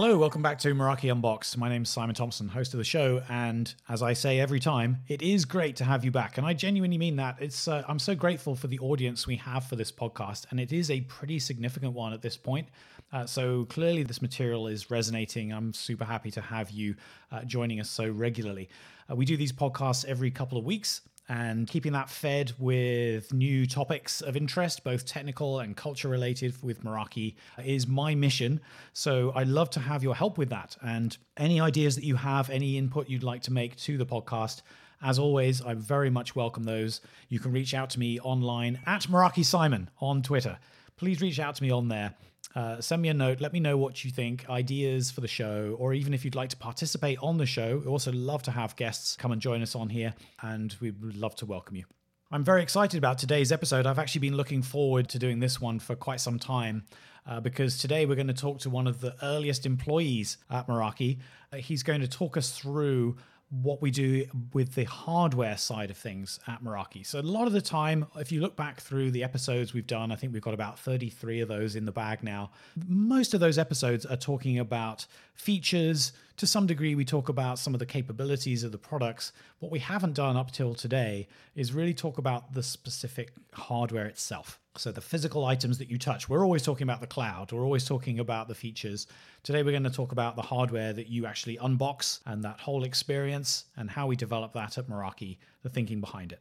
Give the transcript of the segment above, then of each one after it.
Hello, welcome back to Meraki Unboxed. My name's Simon Thompson, host of the show, and as I say every time, it is great to have you back, and I genuinely mean that. It's uh, I'm so grateful for the audience we have for this podcast, and it is a pretty significant one at this point. Uh, so clearly, this material is resonating. I'm super happy to have you uh, joining us so regularly. Uh, we do these podcasts every couple of weeks and keeping that fed with new topics of interest, both technical and culture related with Meraki, is my mission. So I'd love to have your help with that. And any ideas that you have, any input you'd like to make to the podcast, as always, I very much welcome those. You can reach out to me online at Meraki Simon on Twitter. Please reach out to me on there. Uh, send me a note. Let me know what you think, ideas for the show, or even if you'd like to participate on the show. We also love to have guests come and join us on here, and we would love to welcome you. I'm very excited about today's episode. I've actually been looking forward to doing this one for quite some time uh, because today we're going to talk to one of the earliest employees at Meraki. Uh, he's going to talk us through what we do with the hardware side of things at Meraki. So a lot of the time, if you look back through the episodes we've done, I think we've got about 33 of those in the bag now. Most of those episodes are talking about features. To some degree, we talk about some of the capabilities of the products. What we haven't done up till today is really talk about the specific hardware itself. So the physical items that you touch. We're always talking about the cloud. We're always talking about the features. Today we're going to talk about the hardware that you actually unbox and that whole experience and how we develop that at Meraki, the thinking behind it.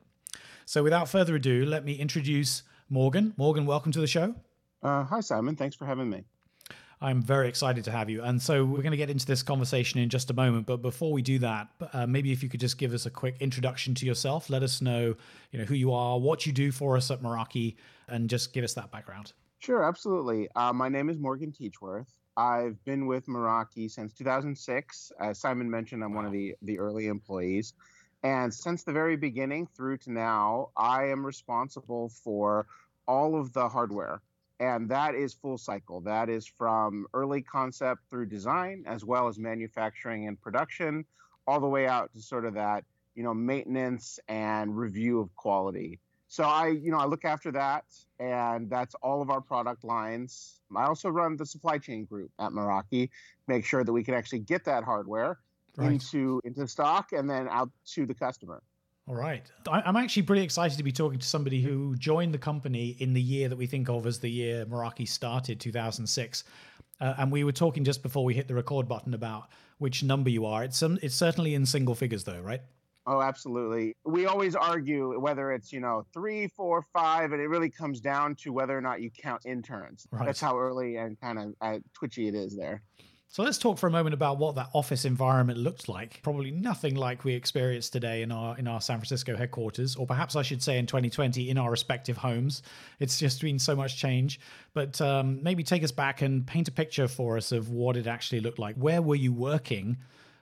So without further ado, let me introduce Morgan. Morgan, welcome to the show. Uh, hi, Simon. Thanks for having me. I'm very excited to have you. And so we're going to get into this conversation in just a moment. But before we do that, uh, maybe if you could just give us a quick introduction to yourself, let us know, you know, who you are, what you do for us at Meraki, and just give us that background. Sure, absolutely. Uh, my name is Morgan Teachworth. I've been with Meraki since 2006. As Simon mentioned, I'm wow. one of the, the early employees. And since the very beginning through to now, I am responsible for all of the hardware and that is full cycle. That is from early concept through design as well as manufacturing and production all the way out to sort of that you know maintenance and review of quality. So i you know i look after that and that's all of our product lines. I also run the supply chain group at meraki make sure that we can actually get that hardware right. into into stock and then out to the customer all right. I'm actually pretty excited to be talking to somebody who joined the company in the year that we think of as the year Meraki started, 2006. Uh, and we were talking just before we hit the record button about which number you are. It's um, it's certainly in single figures, though, right? Oh, absolutely. We always argue whether it's you know three, four, five, and it really comes down to whether or not you count interns. Right. That's how early and kind of uh, twitchy it is there. So let's talk for a moment about what that office environment looked like. Probably nothing like we experience today in our in our San Francisco headquarters, or perhaps I should say in 2020 in our respective homes. It's just been so much change. But um, maybe take us back and paint a picture for us of what it actually looked like. Where were you working,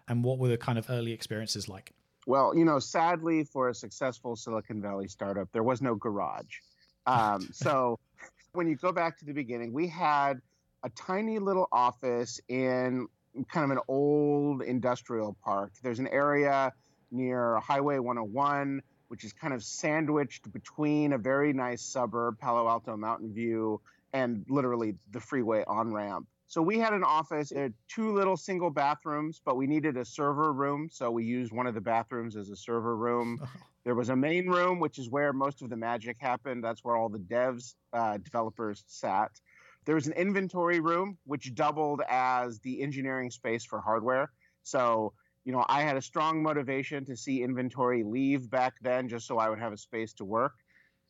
and what were the kind of early experiences like? Well, you know, sadly for a successful Silicon Valley startup, there was no garage. Um, so when you go back to the beginning, we had a tiny little office in kind of an old industrial park. There's an area near Highway 101, which is kind of sandwiched between a very nice suburb, Palo Alto Mountain View, and literally the freeway on ramp. So we had an office, had two little single bathrooms, but we needed a server room, so we used one of the bathrooms as a server room. There was a main room, which is where most of the magic happened. That's where all the devs, uh, developers sat. There was an inventory room, which doubled as the engineering space for hardware. So, you know, I had a strong motivation to see inventory leave back then just so I would have a space to work.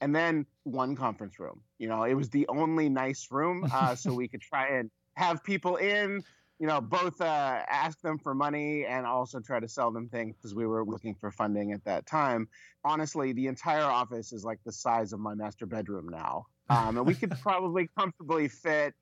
And then one conference room. You know, it was the only nice room uh, so we could try and have people in, you know, both uh, ask them for money and also try to sell them things because we were looking for funding at that time. Honestly, the entire office is like the size of my master bedroom now. Um, and we could probably comfortably fit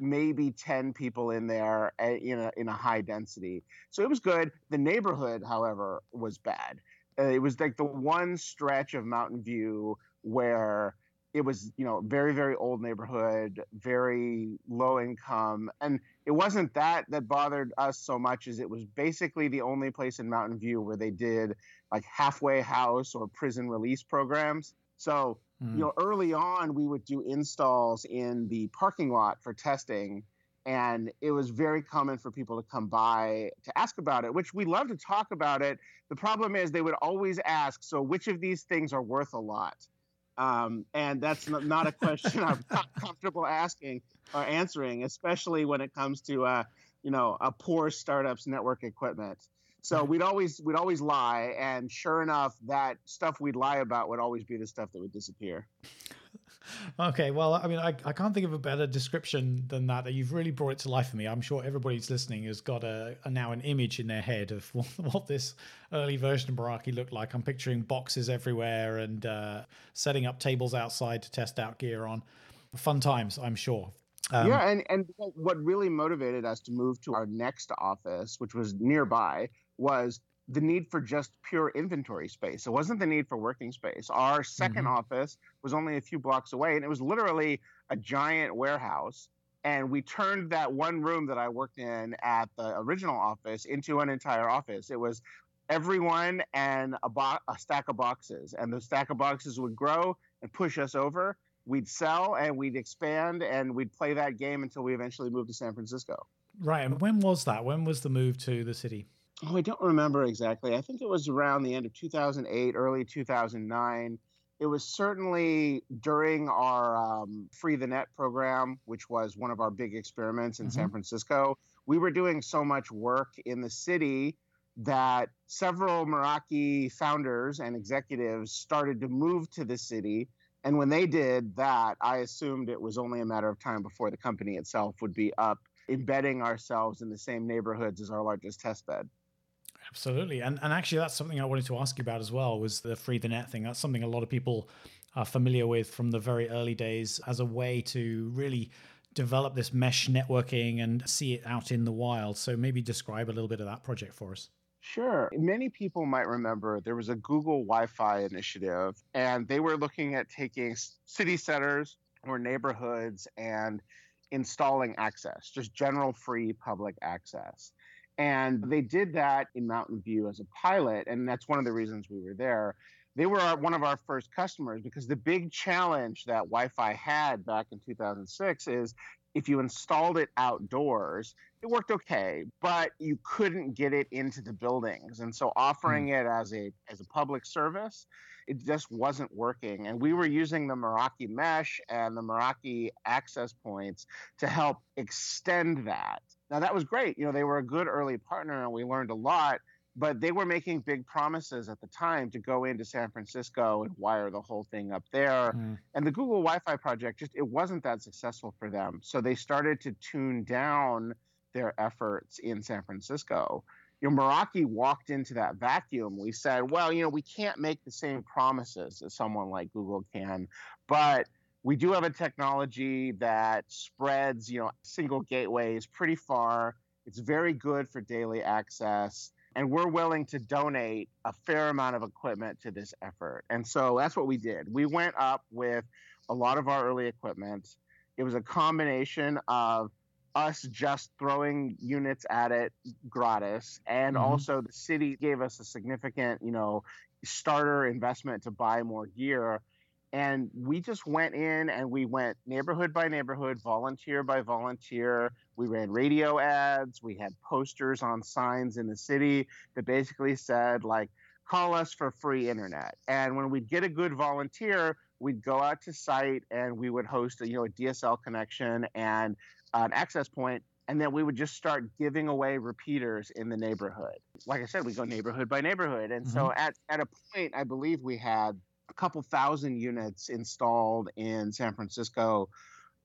maybe 10 people in there in a, in a high density. So it was good. The neighborhood, however, was bad. Uh, it was like the one stretch of Mountain View where it was, you know, very, very old neighborhood, very low income. And it wasn't that that bothered us so much as it was basically the only place in Mountain View where they did like halfway house or prison release programs. So Mm. You know, early on, we would do installs in the parking lot for testing, and it was very common for people to come by to ask about it which we love to talk about it. The problem is they would always ask so which of these things are worth a lot? Um, and that's not a question i'm comfortable asking or answering especially when it comes to uh, you know a poor startup's network equipment so we'd always we'd always lie and sure enough that stuff we'd lie about would always be the stuff that would disappear okay, well, I mean, I, I can't think of a better description than that. You've really brought it to life for me. I'm sure everybody's listening has got a, a now an image in their head of what, what, this early version of Meraki looked like. I'm picturing boxes everywhere and uh, setting up tables outside to test out gear on. Fun times, I'm sure. Um, yeah, and, and what really motivated us to move to our next office, which was nearby, was the need for just pure inventory space. It wasn't the need for working space. Our 2nd mm-hmm. office was only a few blocks away, and it was literally a giant warehouse. And we turned that one room that I worked in at the original office into an entire office. It was everyone and a, bo- a stack of boxes, and the stack of boxes would grow and push us over. We'd sell and we'd expand and we'd play that game until we eventually moved to San Francisco. Right. And when was that? When was the move to the city? Oh, I don't remember exactly. I think it was around the end of 2008, early 2009. It was certainly during our um, Free the Net program, which was one of our big experiments in mm-hmm. San Francisco. We were doing so much work in the city that several Meraki founders and executives started to move to the city. And when they did that, I assumed it was only a matter of time before the company itself would be up, embedding ourselves in the same neighborhoods as our largest test bed. Absolutely. And and actually that's something I wanted to ask you about as well was the free the net thing. That's something a lot of people are familiar with from the very early days as a way to really develop this mesh networking and see it out in the wild. So maybe describe a little bit of that project for us. Sure. Many people might remember there was a Google Wi Fi initiative, and they were looking at taking city centers or neighborhoods and installing access, just general free public access. And they did that in Mountain View as a pilot. And that's one of the reasons we were there. They were our, one of our first customers because the big challenge that Wi Fi had back in 2006 is if you installed it outdoors, it worked okay, but you couldn't get it into the buildings. And so offering mm. it as a as a public service, it just wasn't working. And we were using the Meraki mesh and the Meraki access points to help extend that. Now that was great. You know, they were a good early partner and we learned a lot, but they were making big promises at the time to go into San Francisco and wire the whole thing up there. Mm. And the Google Wi-Fi project just it wasn't that successful for them. So they started to tune down their efforts in San Francisco. You know, Meraki walked into that vacuum. We said, well, you know, we can't make the same promises as someone like Google can, but we do have a technology that spreads, you know, single gateways pretty far. It's very good for daily access. And we're willing to donate a fair amount of equipment to this effort. And so that's what we did. We went up with a lot of our early equipment. It was a combination of us just throwing units at it gratis and mm-hmm. also the city gave us a significant you know starter investment to buy more gear and we just went in and we went neighborhood by neighborhood, volunteer by volunteer. We ran radio ads. We had posters on signs in the city that basically said, like, call us for free internet. And when we'd get a good volunteer, we'd go out to site and we would host a, you know, a DSL connection and an access point and then we would just start giving away repeaters in the neighborhood. Like I said, we go neighborhood by neighborhood. And mm-hmm. so at, at a point, I believe we had a couple thousand units installed in San Francisco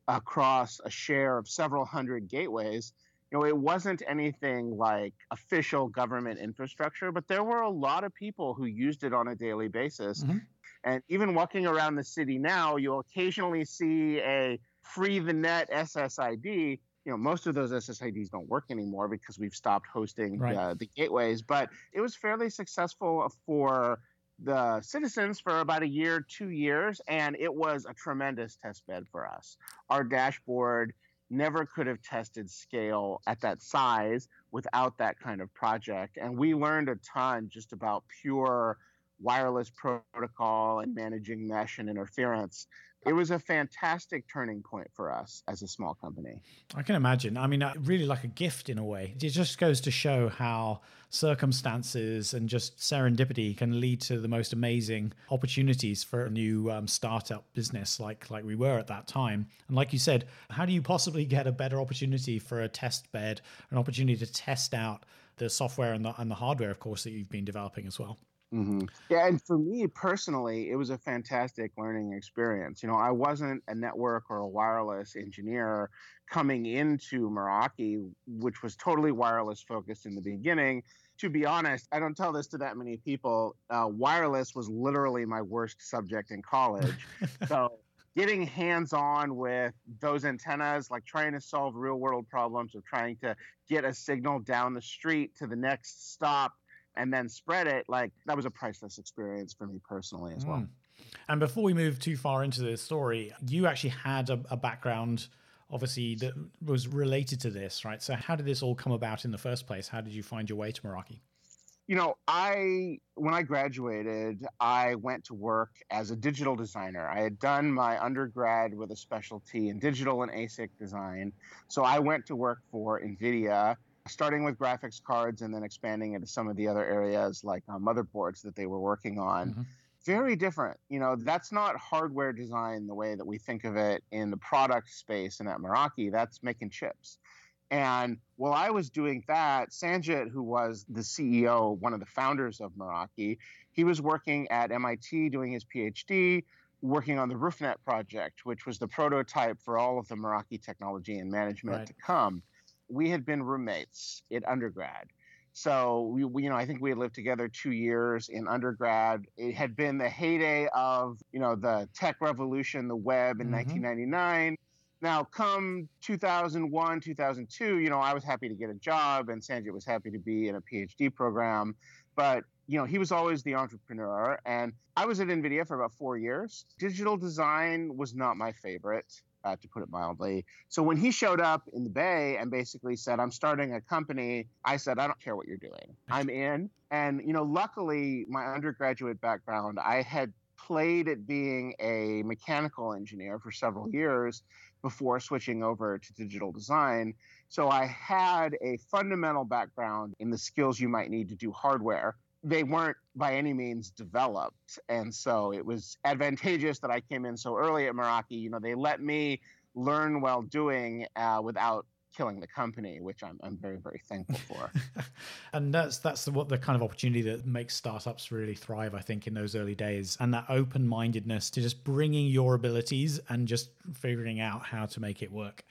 across a share of several hundred gateways. You know, it wasn't anything like official government infrastructure, but there were a lot of people who used it on a daily basis. Mm-hmm. And even walking around the city now, you'll occasionally see a free the net SSID. You know, most of those SSIDs don't work anymore because we've stopped hosting right. uh, the gateways, but it was fairly successful for the citizens for about a year, two years, and it was a tremendous test bed for us. Our dashboard never could have tested scale at that size without that kind of project. And we learned a ton just about pure wireless protocol and managing mesh and interference it was a fantastic turning point for us as a small company. I can imagine. I mean, uh, really like a gift in a way. It just goes to show how circumstances and just serendipity can lead to the most amazing opportunities for a new um, startup business like like we were at that time. And like you said, how do you possibly get a better opportunity for a test bed, an opportunity to test out the software and the, and the hardware, of course, that you've been developing as well? Mm-hmm. Yeah, and for me personally, it was a fantastic learning experience. You know, I wasn't a network or a wireless engineer coming into Meraki, which was totally wireless focused in the beginning. To be honest, I don't tell this to that many people. Uh, wireless was literally my worst subject in college. so getting hands on with those antennas, like trying to solve real world problems of trying to get a signal down the street to the next stop and then spread it, like that was a priceless experience for me personally as well. Mm. And before we move too far into the story, you actually had a, a background obviously that was related to this, right? So how did this all come about in the first place? How did you find your way to Meraki? You know, I when I graduated, I went to work as a digital designer. I had done my undergrad with a specialty in digital and ASIC design. So I went to work for Nvidia starting with graphics cards and then expanding into some of the other areas like uh, motherboards that they were working on. Mm-hmm. Very different. You know, that's not hardware design the way that we think of it in the product space and at Meraki. That's making chips. And while I was doing that, Sanjit, who was the CEO, one of the founders of Meraki, he was working at MIT doing his PhD, working on the RoofNet project, which was the prototype for all of the Meraki technology and management right. to come we had been roommates in undergrad. So we, we, you know, I think we had lived together two years in undergrad. It had been the heyday of, you know, the tech revolution, the web in mm-hmm. 1999. Now, come 2001, 2002, you know, I was happy to get a job, and Sanjit was happy to be in a PhD program. But you know, he was always the entrepreneur, and I was at NVIDIA for about four years. Digital design was not my favorite uh, to put it mildly. So when he showed up in the Bay and basically said, I'm starting a company, I said, I don't care what you're doing. I'm in. And, you know, luckily, my undergraduate background, I had played at being a mechanical engineer for several years before switching over to digital design. So I had a fundamental background in the skills you might need to do hardware they weren't by any means developed. And so it was advantageous that I came in so early at Meraki. You know, they let me learn while doing uh, without killing the company, which I'm, I'm very, very thankful for. and that's that's what the kind of opportunity that makes startups really thrive, I think, in those early days. And that open mindedness to just bringing your abilities and just figuring out how to make it work.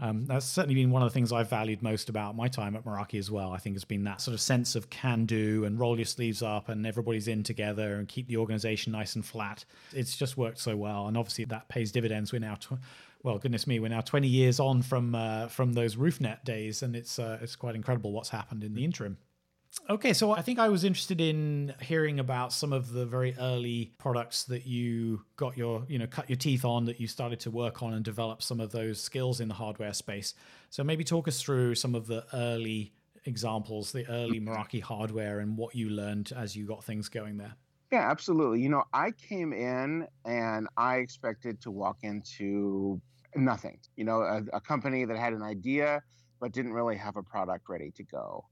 Um, that's certainly been one of the things I've valued most about my time at Meraki as well. I think has been that sort of sense of can do and roll your sleeves up and everybody's in together and keep the organization nice and flat. It's just worked so well, and obviously that pays dividends. We're now, tw- well, goodness me, we're now 20 years on from uh, from those RoofNet days, and it's uh, it's quite incredible what's happened in the interim. Okay, so I think I was interested in hearing about some of the very early products that you got your, you know, cut your teeth on that you started to work on and develop some of those skills in the hardware space. So maybe talk us through some of the early examples, the early mm-hmm. Meraki hardware and what you learned as you got things going there. Yeah, absolutely. You know, I came in and I expected to walk into nothing. You know, a, a company that had an idea but didn't really have a product ready to go.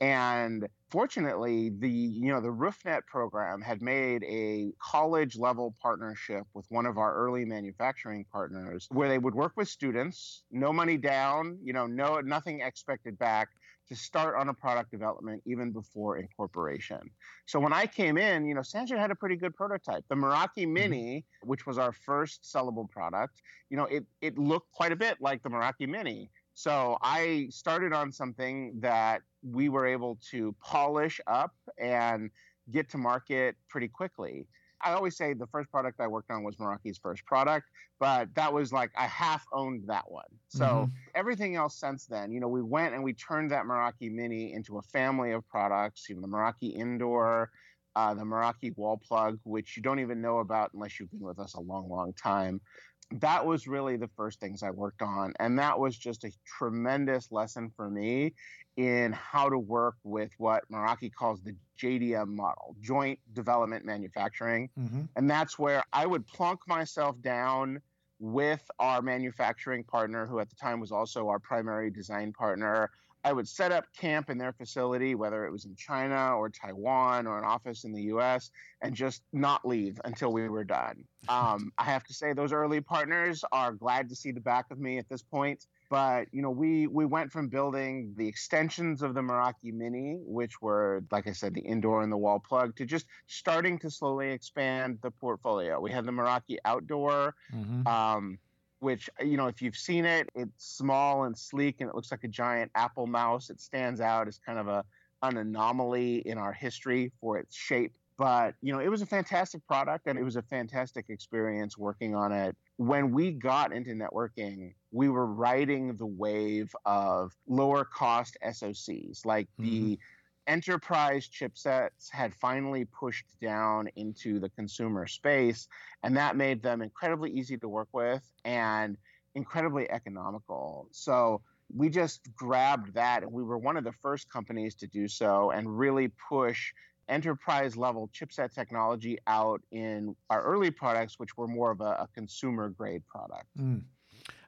And fortunately, the you know the RoofNet program had made a college level partnership with one of our early manufacturing partners, where they would work with students, no money down, you know, no nothing expected back, to start on a product development even before incorporation. So when I came in, you know, Sanjit had a pretty good prototype. The Meraki mm-hmm. Mini, which was our first sellable product, you know, it it looked quite a bit like the Meraki Mini. So I started on something that we were able to polish up and get to market pretty quickly. I always say the first product I worked on was Meraki's first product, but that was like I half owned that one. So mm-hmm. everything else since then, you know, we went and we turned that Meraki Mini into a family of products, you know, the Meraki Indoor, uh, the Meraki wall plug, which you don't even know about unless you've been with us a long, long time. That was really the first things I worked on. And that was just a tremendous lesson for me in how to work with what Meraki calls the JDM model, joint development manufacturing. Mm-hmm. And that's where I would plunk myself down with our manufacturing partner, who at the time was also our primary design partner. I would set up camp in their facility, whether it was in China or Taiwan or an office in the US, and just not leave until we were done. Um, I have to say, those early partners are glad to see the back of me at this point. But you know, we we went from building the extensions of the Meraki Mini, which were, like I said, the indoor and the wall plug, to just starting to slowly expand the portfolio. We had the Meraki Outdoor. Mm-hmm. Um, which you know if you've seen it it's small and sleek and it looks like a giant apple mouse it stands out as kind of a an anomaly in our history for its shape but you know it was a fantastic product and it was a fantastic experience working on it when we got into networking we were riding the wave of lower cost socs like mm-hmm. the enterprise chipsets had finally pushed down into the consumer space, and that made them incredibly easy to work with and incredibly economical. So we just grabbed that, and we were one of the first companies to do so and really push enterprise level chipset technology out in our early products, which were more of a, a consumer grade product. Mm.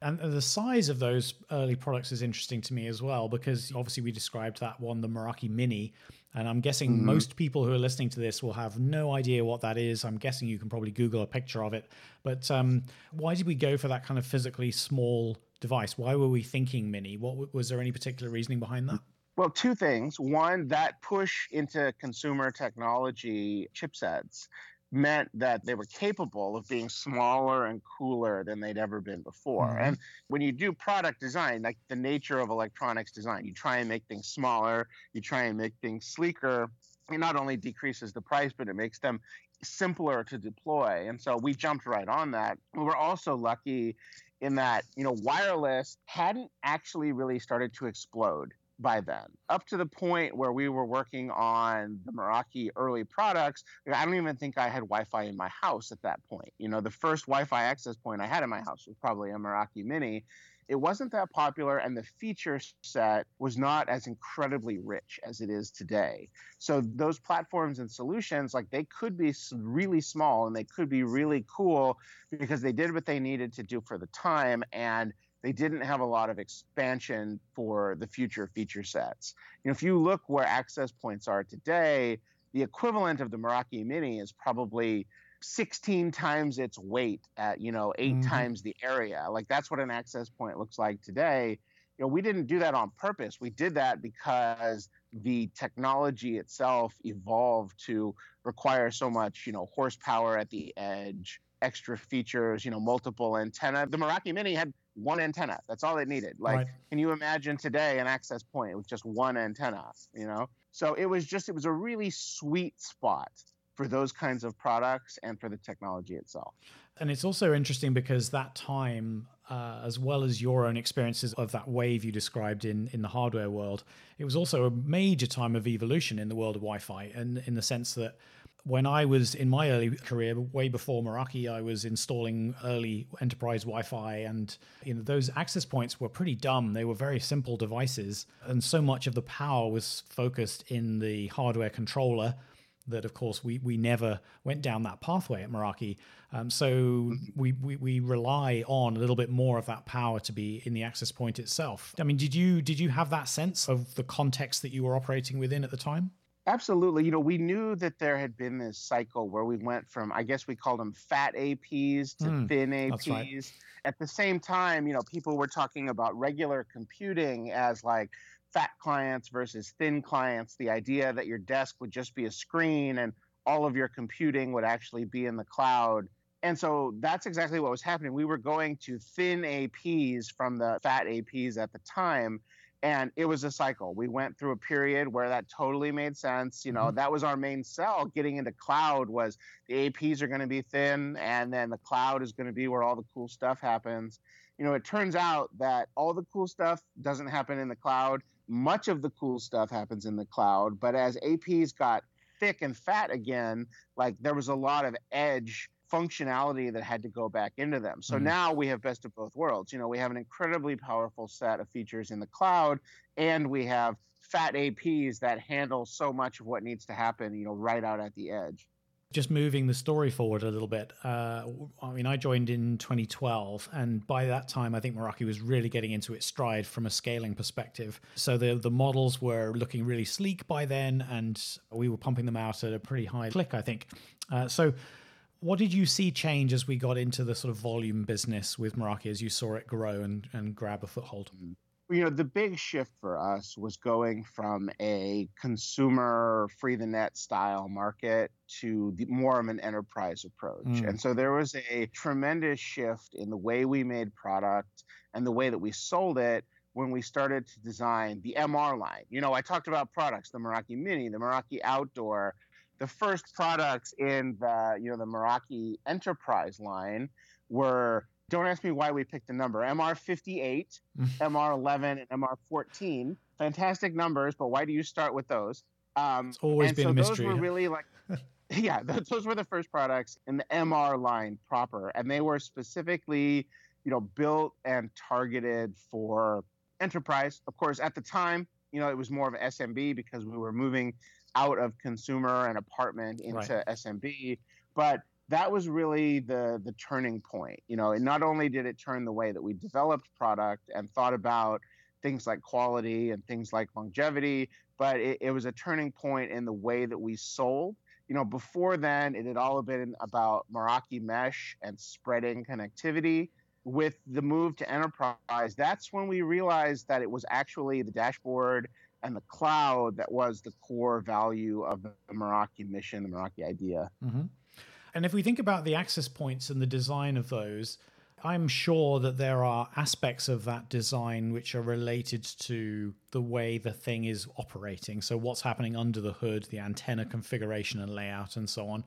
And the size of those early products is interesting to me as well, because obviously we described that one, the Meraki Mini. And I'm guessing mm-hmm. most people who are listening to this will have no idea what that is. I'm guessing you can probably Google a picture of it. But um, why did we go for that kind of physically small device? Why were we thinking mini? What was there any particular reasoning behind that? Well, two things. One, that push into consumer technology chipsets meant that they were capable of being smaller and cooler than they'd ever been before. Mm-hmm. And when you do product design, like the nature of electronics design, you try and make things smaller, you try and make things sleeker. It not only decreases the price, but it makes them simpler to deploy. And so we jumped right on that. We were also lucky in that, you know, wireless hadn't actually really started to explode by then, up to the point where we were working on the Meraki early products. I don't even think I had Wi Fi in my house at that point. You know, the first Wi Fi access point I had in my house was probably a Meraki Mini. It wasn't that popular, and the feature set was not as incredibly rich as it is today. So, those platforms and solutions, like they could be really small and they could be really cool because they did what they needed to do for the time. And they didn't have a lot of expansion for the future feature sets. You know, if you look where access points are today, the equivalent of the Meraki Mini is probably 16 times its weight at, you know, 8 mm-hmm. times the area. Like that's what an access point looks like today. You know, we didn't do that on purpose. We did that because the technology itself evolved to require so much, you know, horsepower at the edge, extra features, you know, multiple antenna. The Meraki Mini had one antenna. That's all it needed. Like, right. can you imagine today an access point with just one antenna? You know, so it was just it was a really sweet spot for those kinds of products and for the technology itself. And it's also interesting because that time, uh, as well as your own experiences of that wave you described in in the hardware world, it was also a major time of evolution in the world of Wi-Fi, and in the sense that when I was in my early career, way before Meraki, I was installing early enterprise Wi-Fi, and you know those access points were pretty dumb. They were very simple devices, and so much of the power was focused in the hardware controller. That of course we we never went down that pathway at Meraki, um, so we, we we rely on a little bit more of that power to be in the access point itself. I mean, did you did you have that sense of the context that you were operating within at the time? Absolutely. You know, we knew that there had been this cycle where we went from, I guess we called them fat APs to mm, thin APs. Right. At the same time, you know, people were talking about regular computing as like fat clients versus thin clients. The idea that your desk would just be a screen and all of your computing would actually be in the cloud. And so that's exactly what was happening. We were going to thin APs from the fat APs at the time and it was a cycle. We went through a period where that totally made sense you know mm-hmm. that was our main sell getting into cloud was the aps are going to be thin and then the cloud is going to be where all the cool stuff happens. You know it turns out that all the cool stuff doesn't happen in the cloud. Much of the cool stuff happens in the cloud but as aps got thick and fat again, like there was a lot of edge functionality that had to go back into them. So mm-hmm. now we have best of both worlds. You know, we have an incredibly powerful set of features in the cloud, and we have fat APs that handle so much of what needs to happen, you know, right out at the edge. Just moving the story forward a little bit. Uh, I mean, I joined in 2012, and by that time, I think Meraki was really getting into its stride from a scaling perspective. So the the models were looking really sleek by then, and we were pumping them out at a pretty high click, I think. Uh, so what did you see change as we got into the sort of volume business with Meraki as you saw it grow and, and grab a foothold? You know, the big shift for us was going from a consumer free the net style market to the, more of an enterprise approach. Mm. And so there was a tremendous shift in the way we made product and the way that we sold it when we started to design the MR line. You know, I talked about products, the Meraki Mini, the Meraki Outdoor, the first products in the you know the Meraki Enterprise line were don't ask me why we picked the number MR58, MR11, and MR14. Fantastic numbers, but why do you start with those? Um, it's always been so a mystery. Those were really like, yeah, those were the first products in the MR line proper, and they were specifically, you know, built and targeted for enterprise. Of course, at the time, you know, it was more of an SMB because we were moving out of consumer and apartment into right. SMB. But that was really the the turning point. You know, and not only did it turn the way that we developed product and thought about things like quality and things like longevity, but it, it was a turning point in the way that we sold. You know, before then, it had all been about Meraki mesh and spreading connectivity. With the move to enterprise, that's when we realized that it was actually the dashboard and the cloud that was the core value of the Meraki mission, the Meraki idea. Mm-hmm. And if we think about the access points and the design of those, I'm sure that there are aspects of that design which are related to the way the thing is operating. So, what's happening under the hood, the antenna configuration and layout, and so on.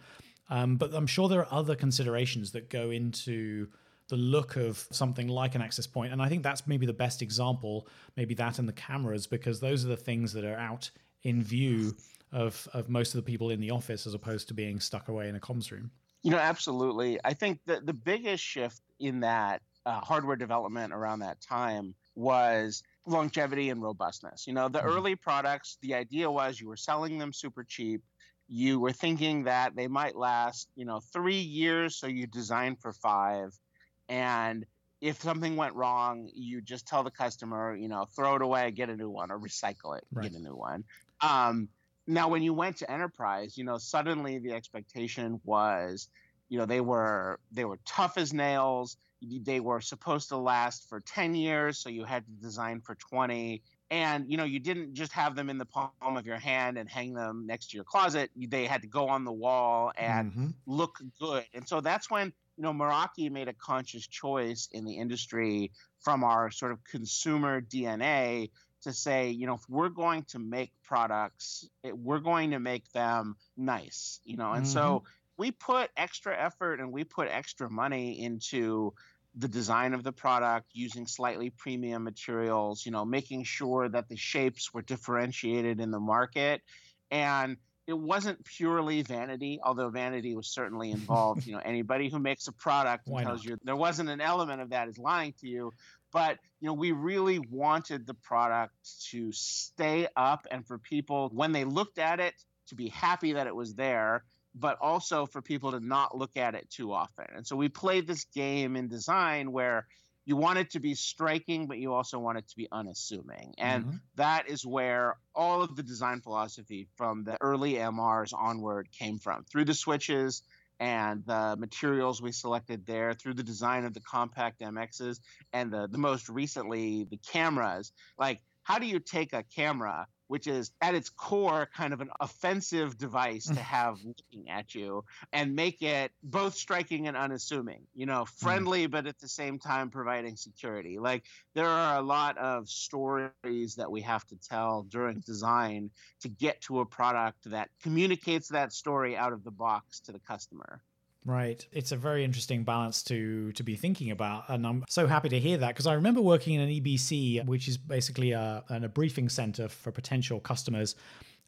Um, but I'm sure there are other considerations that go into the look of something like an access point. And I think that's maybe the best example, maybe that and the cameras, because those are the things that are out in view of, of most of the people in the office as opposed to being stuck away in a comms room. You know, absolutely. I think that the biggest shift in that uh, hardware development around that time was longevity and robustness. You know, the mm-hmm. early products, the idea was you were selling them super cheap. You were thinking that they might last, you know, three years, so you design for five and if something went wrong, you just tell the customer, you know, throw it away, get a new one, or recycle it, right. get a new one. Um, now, when you went to enterprise, you know, suddenly the expectation was, you know, they were they were tough as nails. They were supposed to last for ten years, so you had to design for twenty. And you know, you didn't just have them in the palm of your hand and hang them next to your closet. They had to go on the wall and mm-hmm. look good. And so that's when you know, Meraki made a conscious choice in the industry from our sort of consumer DNA to say, you know, if we're going to make products, it, we're going to make them nice, you know, and mm-hmm. so we put extra effort and we put extra money into the design of the product using slightly premium materials, you know, making sure that the shapes were differentiated in the market and it wasn't purely vanity, although vanity was certainly involved. you know, anybody who makes a product and tells not? you there wasn't an element of that is lying to you. But you know, we really wanted the product to stay up and for people when they looked at it to be happy that it was there, but also for people to not look at it too often. And so we played this game in design where you want it to be striking, but you also want it to be unassuming. And mm-hmm. that is where all of the design philosophy from the early MRs onward came from through the switches and the materials we selected there, through the design of the compact MXs, and the, the most recently, the cameras. Like, how do you take a camera which is at its core kind of an offensive device to have looking at you and make it both striking and unassuming, you know, mm-hmm. friendly, mm. but at the same time providing security. Like there are a lot of stories that we have to tell during design to get to a product that communicates that story out of the box to the customer. Right. It's a very interesting balance to to be thinking about. And I'm so happy to hear that because I remember working in an EBC, which is basically a, a briefing center for potential customers.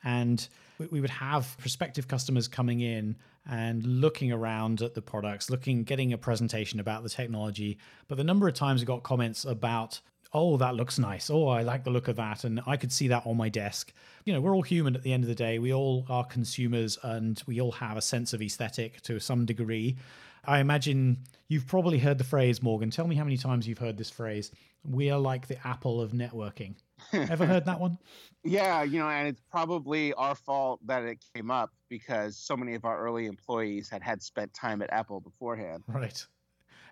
And we would have prospective customers coming in and looking around at the products, looking, getting a presentation about the technology. But the number of times we got comments about, oh, that looks nice. Oh, I like the look of that. And I could see that on my desk. You know, we're all human at the end of the day. We all are consumers and we all have a sense of aesthetic to some degree. I imagine you've probably heard the phrase, Morgan. Tell me how many times you've heard this phrase. We are like the Apple of networking. Ever heard that one? Yeah, you know, and it's probably our fault that it came up because so many of our early employees had had spent time at Apple beforehand. Right.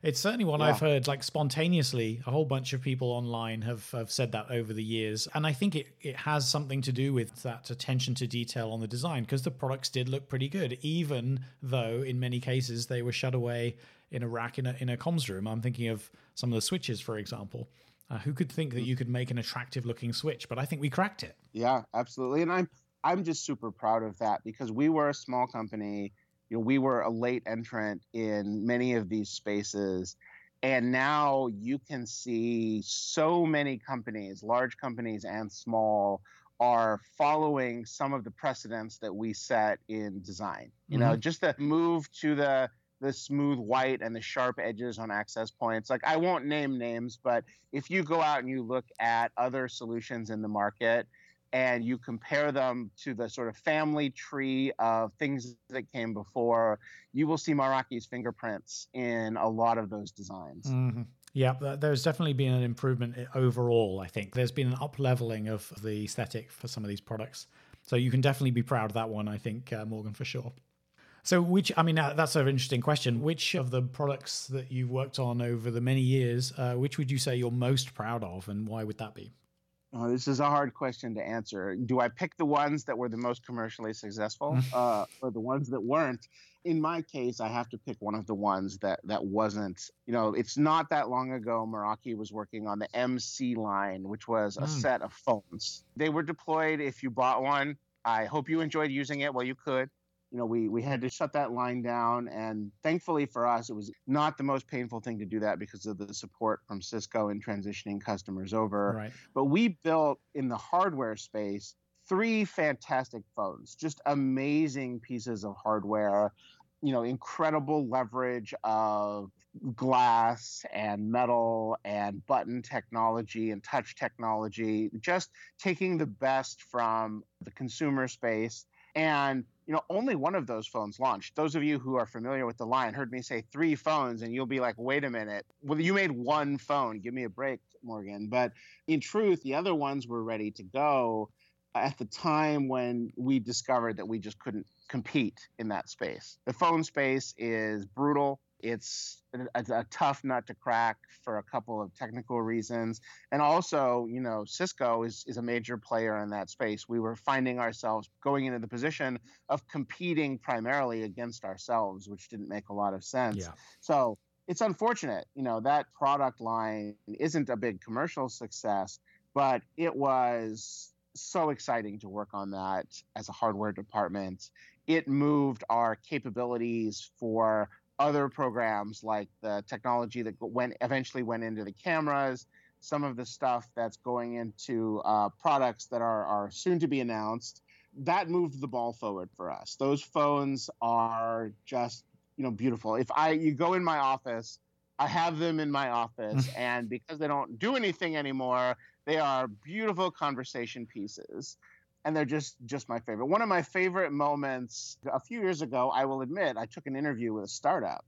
It's certainly one yeah. I've heard like spontaneously. A whole bunch of people online have, have said that over the years. And I think it, it has something to do with that attention to detail on the design because the products did look pretty good, even though in many cases they were shut away in a rack in a, in a comms room. I'm thinking of some of the switches, for example. Uh, who could think that you could make an attractive looking switch? But I think we cracked it. Yeah, absolutely. And I'm I'm just super proud of that because we were a small company. You know, we were a late entrant in many of these spaces. And now you can see so many companies, large companies and small, are following some of the precedents that we set in design. You mm-hmm. know, just the move to the the smooth white and the sharp edges on access points. Like I won't name names, but if you go out and you look at other solutions in the market and you compare them to the sort of family tree of things that came before, you will see Meraki's fingerprints in a lot of those designs. Mm-hmm. Yeah, there's definitely been an improvement overall. I think there's been an up leveling of the aesthetic for some of these products. So you can definitely be proud of that one, I think, uh, Morgan, for sure. So, which, I mean, that's an interesting question. Which of the products that you've worked on over the many years, uh, which would you say you're most proud of, and why would that be? Oh, this is a hard question to answer. Do I pick the ones that were the most commercially successful, uh, or the ones that weren't? In my case, I have to pick one of the ones that that wasn't. You know, it's not that long ago. Meraki was working on the MC line, which was a mm. set of phones. They were deployed. If you bought one, I hope you enjoyed using it. Well, you could you know, we we had to shut that line down, and thankfully for us, it was not the most painful thing to do that because of the support from Cisco in transitioning customers over. Right. But we built in the hardware space three fantastic phones, just amazing pieces of hardware. You know, incredible leverage of glass and metal and button technology and touch technology, just taking the best from the consumer space and you know, only one of those phones launched. Those of you who are familiar with the line heard me say three phones, and you'll be like, wait a minute. Well, you made one phone. Give me a break, Morgan. But in truth, the other ones were ready to go at the time when we discovered that we just couldn't compete in that space. The phone space is brutal. It's a, a, tough nut to crack for a couple of technical reasons. And also, you know, Cisco is, is a major player in that space. We were finding ourselves going into the position of competing primarily against ourselves, which didn't make a lot of sense. Yeah. So it's unfortunate, you know, that product line isn't a big commercial success, but it was so exciting to work on that as a hardware department. It moved our capabilities for other programs like the technology that went eventually went into the cameras, some of the stuff that's going into uh, products that are, are soon to be announced. That moved the ball forward for us. Those phones are just you know beautiful. If I you go in my office, I have them in my office, and because they don't do anything anymore, they are beautiful conversation pieces and they're just just my favorite. One of my favorite moments a few years ago, I will admit, I took an interview with a startup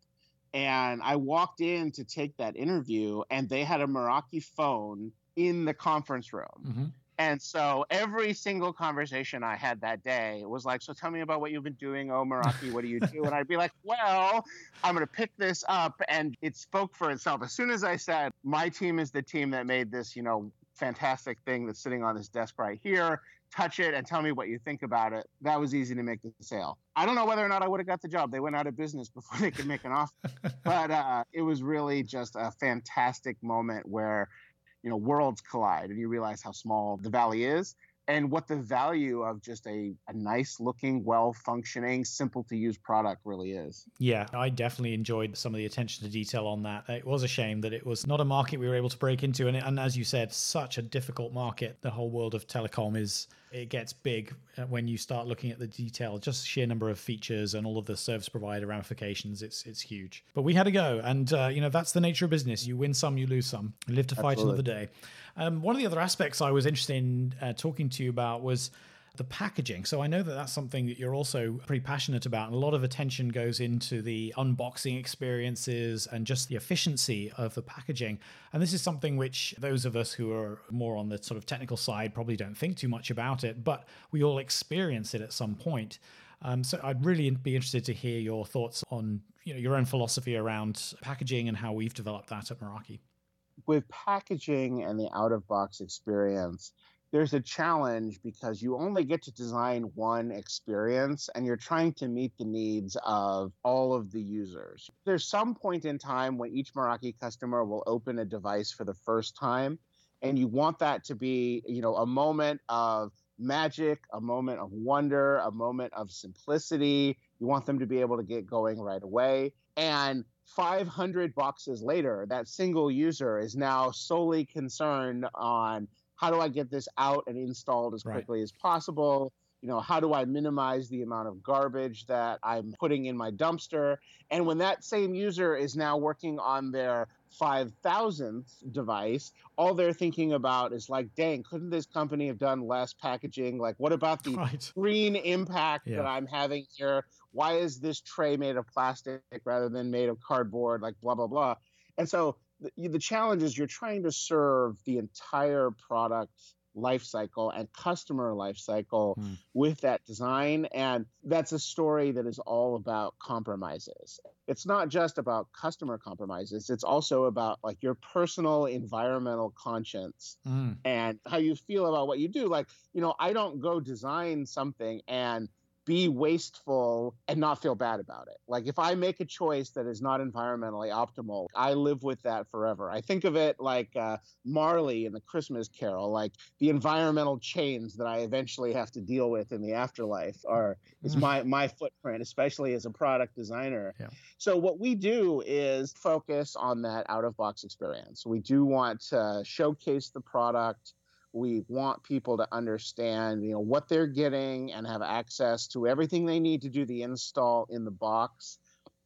and I walked in to take that interview and they had a Meraki phone in the conference room. Mm-hmm. And so every single conversation I had that day was like, So tell me about what you've been doing. Oh, Meraki, what do you do? And I'd be like, Well, I'm going to pick this up. And it spoke for itself. As soon as I said, My team is the team that made this, you know, fantastic thing that's sitting on this desk right here touch it and tell me what you think about it. That was easy to make the sale. I don't know whether or not I would have got the job. They went out of business before they could make an offer. but uh, it was really just a fantastic moment where, you know, worlds collide and you realize how small the valley is and what the value of just a, a nice looking, well functioning, simple to use product really is. Yeah, I definitely enjoyed some of the attention to detail on that. It was a shame that it was not a market we were able to break into. And, and as you said, such a difficult market. The whole world of telecom is it gets big uh, when you start looking at the detail, just sheer number of features and all of the service provider ramifications. It's it's huge. But we had to go, and uh, you know that's the nature of business. You win some, you lose some. You live to fight Absolutely. another day. Um, one of the other aspects I was interested in uh, talking to you about was the packaging. So I know that that's something that you're also pretty passionate about, and a lot of attention goes into the unboxing experiences and just the efficiency of the packaging. And this is something which those of us who are more on the sort of technical side probably don't think too much about it, but we all experience it at some point. Um, so I'd really be interested to hear your thoughts on you know your own philosophy around packaging and how we've developed that at Meraki. With packaging and the out of box experience, there's a challenge because you only get to design one experience and you're trying to meet the needs of all of the users. There's some point in time when each Meraki customer will open a device for the first time and you want that to be, you know, a moment of magic, a moment of wonder, a moment of simplicity. You want them to be able to get going right away. And 500 boxes later, that single user is now solely concerned on how do I get this out and installed as quickly right. as possible? You know, how do I minimize the amount of garbage that I'm putting in my dumpster? And when that same user is now working on their 5000th device, all they're thinking about is like, dang, couldn't this company have done less packaging? Like, what about the right. green impact yeah. that I'm having here? Why is this tray made of plastic rather than made of cardboard? Like, blah, blah, blah. And so the, the challenge is you're trying to serve the entire product life cycle and customer life cycle mm. with that design and that's a story that is all about compromises it's not just about customer compromises it's also about like your personal environmental conscience mm. and how you feel about what you do like you know i don't go design something and be wasteful and not feel bad about it. Like if I make a choice that is not environmentally optimal, I live with that forever. I think of it like uh, Marley in the Christmas Carol, like the environmental chains that I eventually have to deal with in the afterlife are is mm. my my footprint, especially as a product designer. Yeah. So what we do is focus on that out of box experience. We do want to showcase the product we want people to understand, you know, what they're getting and have access to everything they need to do the install in the box.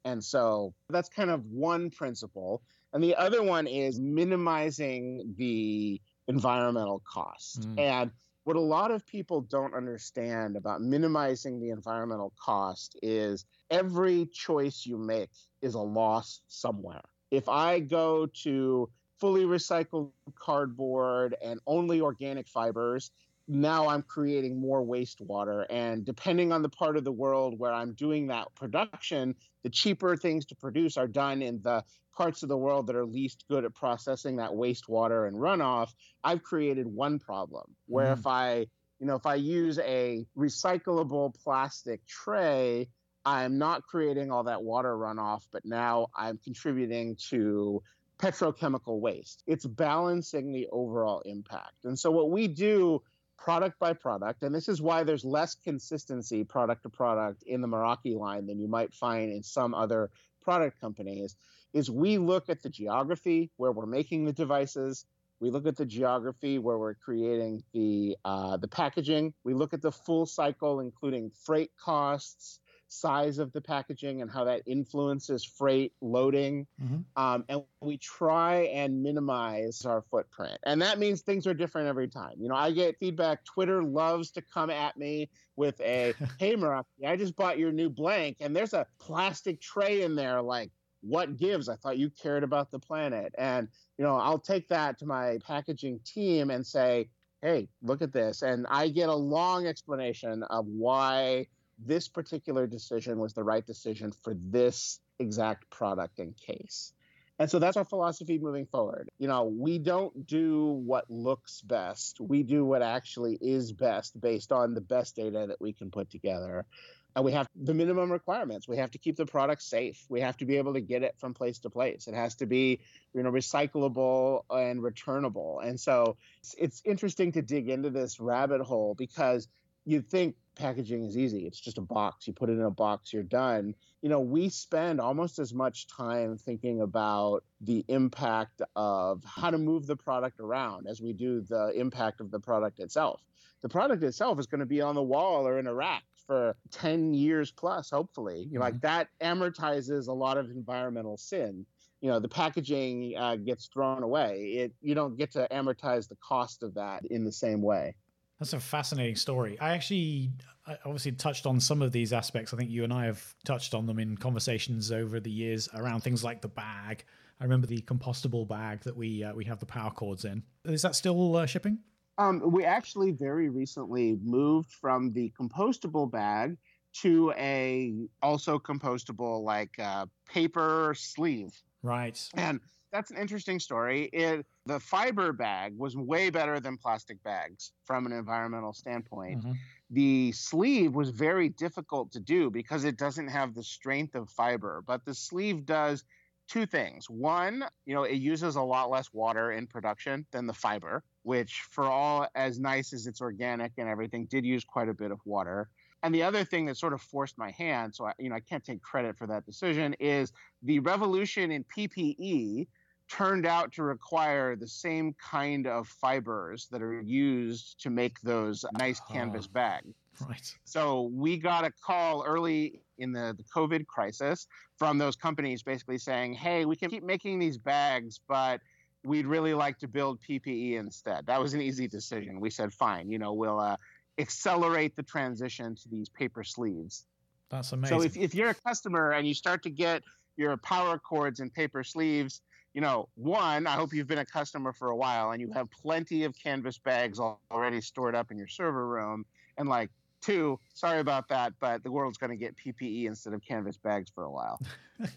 And so that's kind of one principle. And the other one is minimizing the environmental cost. Mm. And what a lot of people don't understand about minimizing the environmental cost is every choice you make is a loss somewhere. If I go to fully recycled cardboard and only organic fibers, now I'm creating more wastewater. And depending on the part of the world where I'm doing that production, the cheaper things to produce are done in the parts of the world that are least good at processing that wastewater and runoff. I've created one problem where mm. if I, you know, if I use a recyclable plastic tray, I'm not creating all that water runoff, but now I'm contributing to petrochemical waste. It's balancing the overall impact. And so, what we do product by product, and this is why there's less consistency product to product in the Meraki line than you might find in some other product companies, is we look at the geography where we're making the devices. We look at the geography where we're creating the uh, the packaging. We look at the full cycle, including freight costs, size of the packaging and how that influences freight loading. Mm-hmm. Um, and we try and minimize our footprint. And that means things are different every time. You know, I get feedback. Twitter loves to come at me with a, hey, Meraki, I just bought your new blank, and there's a plastic tray in there. Like, what gives? I thought you cared about the planet. And, you know, I'll take that to my packaging team and say, hey, look at this. And I get a long explanation of why this particular decision was the right decision for this exact product and case. And so that's our philosophy moving forward. You know, we don't do what looks best. We do what actually is best based on the best data that we can put together. And we have the minimum requirements. We have to keep the product safe. We have to be able to get it from place to place. It has to be, you know, recyclable and returnable. And so it's interesting to dig into this rabbit hole because you'd think packaging is easy. It's just a box. You put it in a box, you're done. You know, we spend almost as much time thinking about the impact of how to move the product around as we do the impact of the product itself. The product itself is going to be on the wall or in a rack for 10 years plus, hopefully. You mm-hmm. like that amortizes a lot of environmental sin you know the packaging uh, gets thrown away it you don't get to amortize the cost of that in the same way that's a fascinating story. I actually I obviously touched on some of these aspects. I think you and I have touched on them in conversations over the years around things like the bag. I remember the compostable bag that we uh, we have the power cords in. Is that still uh, shipping? Um, we actually very recently moved from the compostable bag to a also compostable like uh, paper sleeve. Right. And that's an interesting story. It the fiber bag was way better than plastic bags from an environmental standpoint. Mm-hmm. The sleeve was very difficult to do because it doesn't have the strength of fiber, but the sleeve does two things. One, you know, it uses a lot less water in production than the fiber, which for all as nice as it's organic and everything did use quite a bit of water. And the other thing that sort of forced my hand, so I, you know, I can't take credit for that decision, is the revolution in PPE turned out to require the same kind of fibers that are used to make those nice canvas bags. Right. So we got a call early in the, the COVID crisis from those companies basically saying, hey, we can keep making these bags, but we'd really like to build PPE instead. That was an easy decision. We said, fine, you know, we'll uh, accelerate the transition to these paper sleeves. That's amazing. So if, if you're a customer and you start to get your power cords and paper sleeves, you know, one, I hope you've been a customer for a while and you have plenty of canvas bags already stored up in your server room. And like, two, sorry about that, but the world's going to get PPE instead of canvas bags for a while.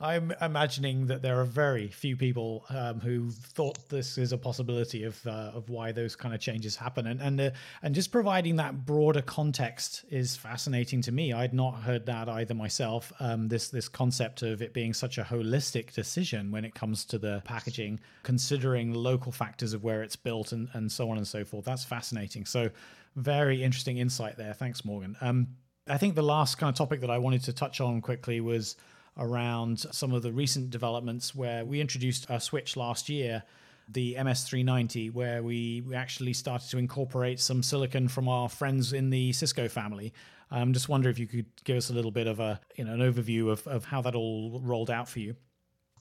I'm imagining that there are very few people um, who thought this is a possibility of uh, of why those kind of changes happen, and and uh, and just providing that broader context is fascinating to me. I'd not heard that either myself. Um, this this concept of it being such a holistic decision when it comes to the packaging, considering local factors of where it's built and and so on and so forth. That's fascinating. So very interesting insight there. Thanks, Morgan. Um, I think the last kind of topic that I wanted to touch on quickly was around some of the recent developments where we introduced a switch last year the MS390, where we, we actually started to incorporate some silicon from our friends in the Cisco family. I um, just wonder if you could give us a little bit of a you know an overview of, of how that all rolled out for you.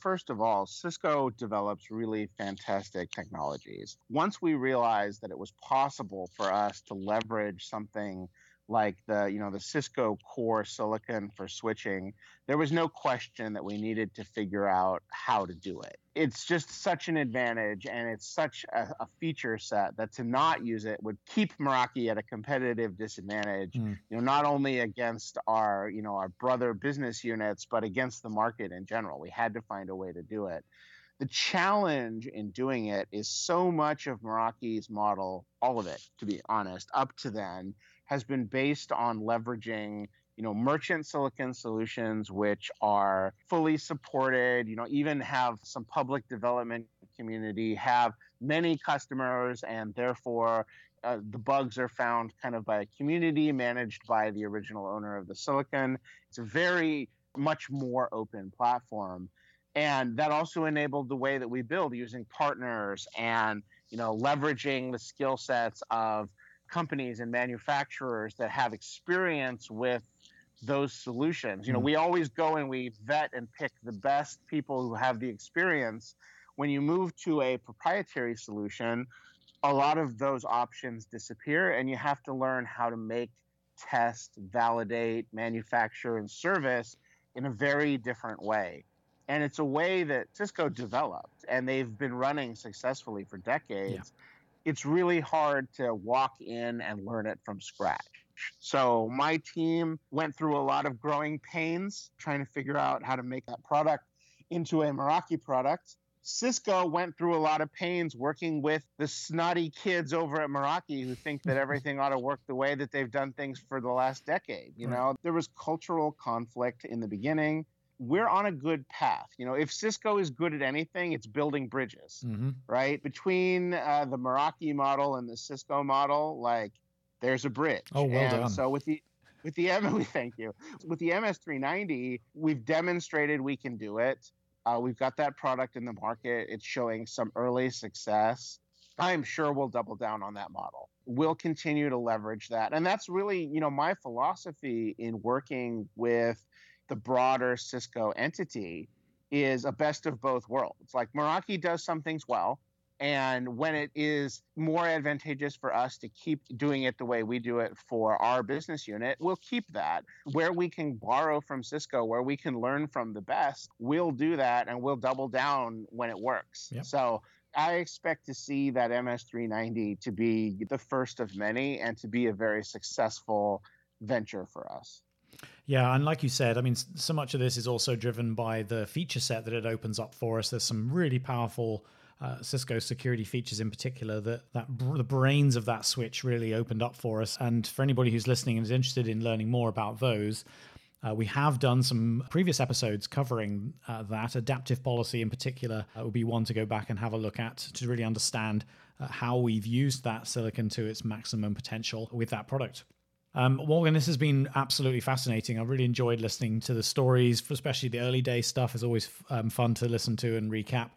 First of all, Cisco develops really fantastic technologies. Once we realized that it was possible for us to leverage something like the you know the Cisco core silicon for switching, there was no question that we needed to figure out how to do it. It's just such an advantage and it's such a, a feature set that to not use it would keep Meraki at a competitive disadvantage, mm. you know, not only against our, you know, our brother business units, but against the market in general. We had to find a way to do it the challenge in doing it is so much of Meraki's model, all of it, to be honest, up to then, has been based on leveraging you know merchant silicon solutions which are fully supported you know even have some public development community have many customers and therefore uh, the bugs are found kind of by a community managed by the original owner of the silicon. It's a very much more open platform. And that also enabled the way that we build using partners and you know leveraging the skill sets of companies and manufacturers that have experience with those solutions. You know, mm. we always go and we vet and pick the best people who have the experience. When you move to a proprietary solution, a lot of those options disappear and you have to learn how to make, test, validate, manufacture, and service in a very different way. And it's a way that Cisco developed and they've been running successfully for decades. Yeah it's really hard to walk in and learn it from scratch. So my team went through a lot of growing pains trying to figure out how to make that product into a Meraki product. Cisco went through a lot of pains working with the snotty kids over at Meraki who think that everything ought to work the way that they've done things for the last decade. You know, there was cultural conflict in the beginning we're on a good path. You know, if Cisco is good at anything, it's building bridges, mm-hmm. right? Between uh, the Meraki model and the Cisco model, like There's a bridge. Oh, well and done. So with the with the M, thank you. With the MS390, we've demonstrated we can do it. Uh, we've got that product in the market. It's showing some early success. I'm sure we'll double down on that model. We'll continue to leverage that. And that's really, you know, my philosophy in working with the broader Cisco entity is a best of both worlds. Like Meraki does some things well, and when it is more advantageous for us to keep doing it the way we do it for our business unit, we'll keep that. Where we can borrow from Cisco, where we can learn from the best, we'll do that and we'll double down when it works. Yep. So I expect to see that MS390 to be the first of many and to be a very successful venture for us. Yeah, and like you said, I mean, so much of this is also driven by the feature set that it opens up for us. There's some really powerful uh, Cisco security features in particular that that the brains of that switch really opened up for us. And for anybody who's listening and is interested in learning more about those, uh, we have done some previous episodes covering uh, that. Adaptive policy, in particular, uh, would be one to go back and have a look at to really understand uh, how we've used that silicon to its maximum potential with that product. Um, Morgan, this has been absolutely fascinating. I really enjoyed listening to the stories, especially the early day stuff is always um, fun to listen to and recap.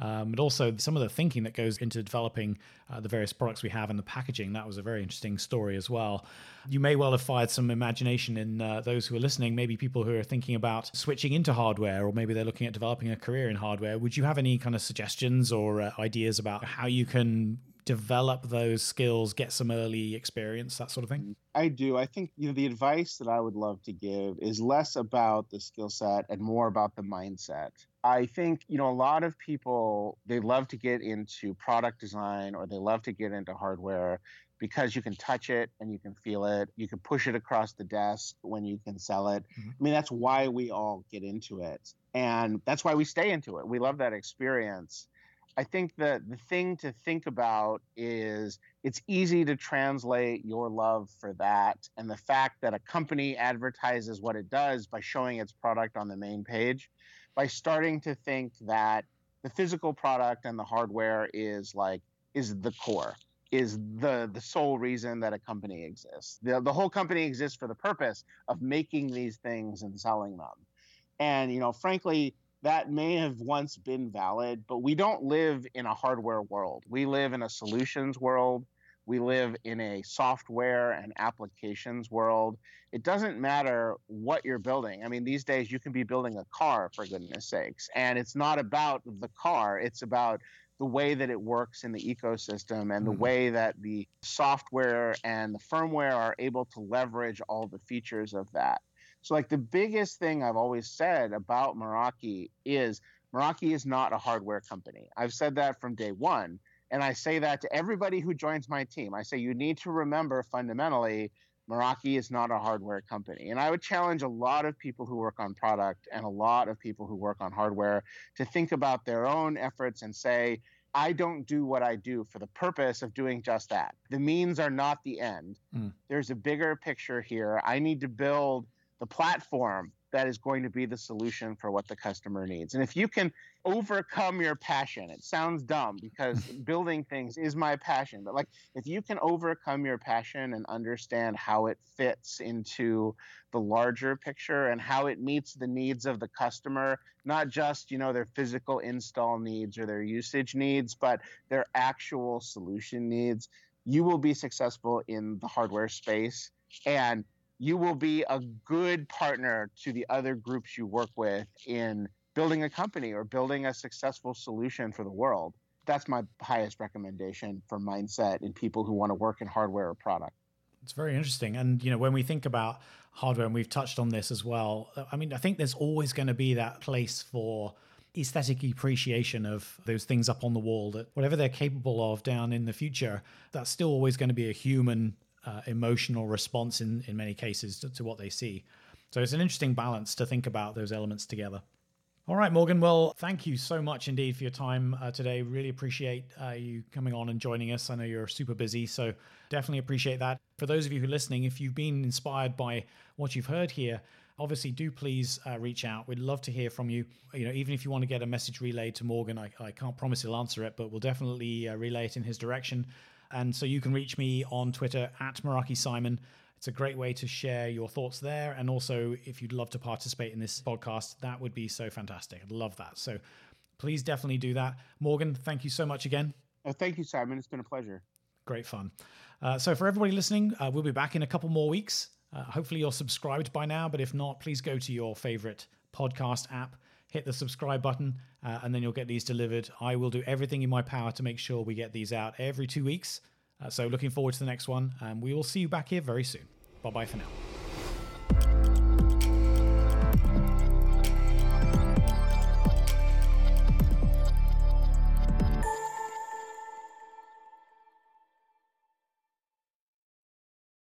Um, but also some of the thinking that goes into developing uh, the various products we have and the packaging. That was a very interesting story as well. You may well have fired some imagination in uh, those who are listening, maybe people who are thinking about switching into hardware, or maybe they're looking at developing a career in hardware. Would you have any kind of suggestions or uh, ideas about how you can develop those skills, get some early experience, that sort of thing? I do. I think you know the advice that I would love to give is less about the skill set and more about the mindset. I think you know a lot of people they love to get into product design or they love to get into hardware because you can touch it and you can feel it. You can push it across the desk when you can sell it. Mm-hmm. I mean that's why we all get into it. And that's why we stay into it. We love that experience. I think that the thing to think about is it's easy to translate your love for that and the fact that a company advertises what it does by showing its product on the main page, by starting to think that the physical product and the hardware is like is the core is the the sole reason that a company exists. The the whole company exists for the purpose of making these things and selling them. And you know, frankly, that may have once been valid, but we don't live in a hardware world. We live in a solutions world. We live in a software and applications world. It doesn't matter what you're building. I mean, these days you can be building a car, for goodness sakes. And it's not about the car, it's about the way that it works in the ecosystem and the mm-hmm. way that the software and the firmware are able to leverage all the features of that. So, like the biggest thing I've always said about Meraki is Meraki is not a hardware company. I've said that from day one. And I say that to everybody who joins my team. I say you need to remember fundamentally, Meraki is not a hardware company. And I would challenge a lot of people who work on product and a lot of people who work on hardware to think about their own efforts and say, I don't do what I do for the purpose of doing just that. The means are not the end. Mm. There's a bigger picture here. I need to build the platform that is going to be the solution for what the customer needs. And if you can overcome your passion, it sounds dumb because building things is my passion, but like if you can overcome your passion and understand how it fits into the larger picture and how it meets the needs of the customer, not just, you know, their physical install needs or their usage needs, but their actual solution needs, you will be successful in the hardware space. And you will be a good partner to the other groups you work with in building a company or building a successful solution for the world. That's my highest recommendation for mindset in people who want to work in hardware or product. It's very interesting. And, you know, when we think about hardware, and we've touched on this as well, I mean, I think there's always going to be that place for aesthetic appreciation of those things up on the wall that whatever they're capable of down in the future, that's still always going to be a human uh, emotional response in, in many cases to, to what they see. So it's an interesting balance to think about those elements together. All right, Morgan. Well, thank you so much indeed for your time uh, today. Really appreciate uh, you coming on and joining us. I know you're super busy, so definitely appreciate that. For those of you who are listening, if you've been inspired by what you've heard here, obviously do please uh, reach out. We'd love to hear from you. You know, even if you want to get a message relayed to Morgan, I, I can't promise he'll answer it, but we'll definitely uh, relay it in his direction. And so you can reach me on Twitter at Meraki Simon. It's a great way to share your thoughts there. And also, if you'd love to participate in this podcast, that would be so fantastic. I'd love that. So please definitely do that. Morgan, thank you so much again. Oh, thank you, Simon. It's been a pleasure. Great fun. Uh, so, for everybody listening, uh, we'll be back in a couple more weeks. Uh, hopefully, you're subscribed by now, but if not, please go to your favorite podcast app, hit the subscribe button, uh, and then you'll get these delivered. I will do everything in my power to make sure we get these out every two weeks. Uh, so, looking forward to the next one. and we will see you back here very soon. Bye bye for now.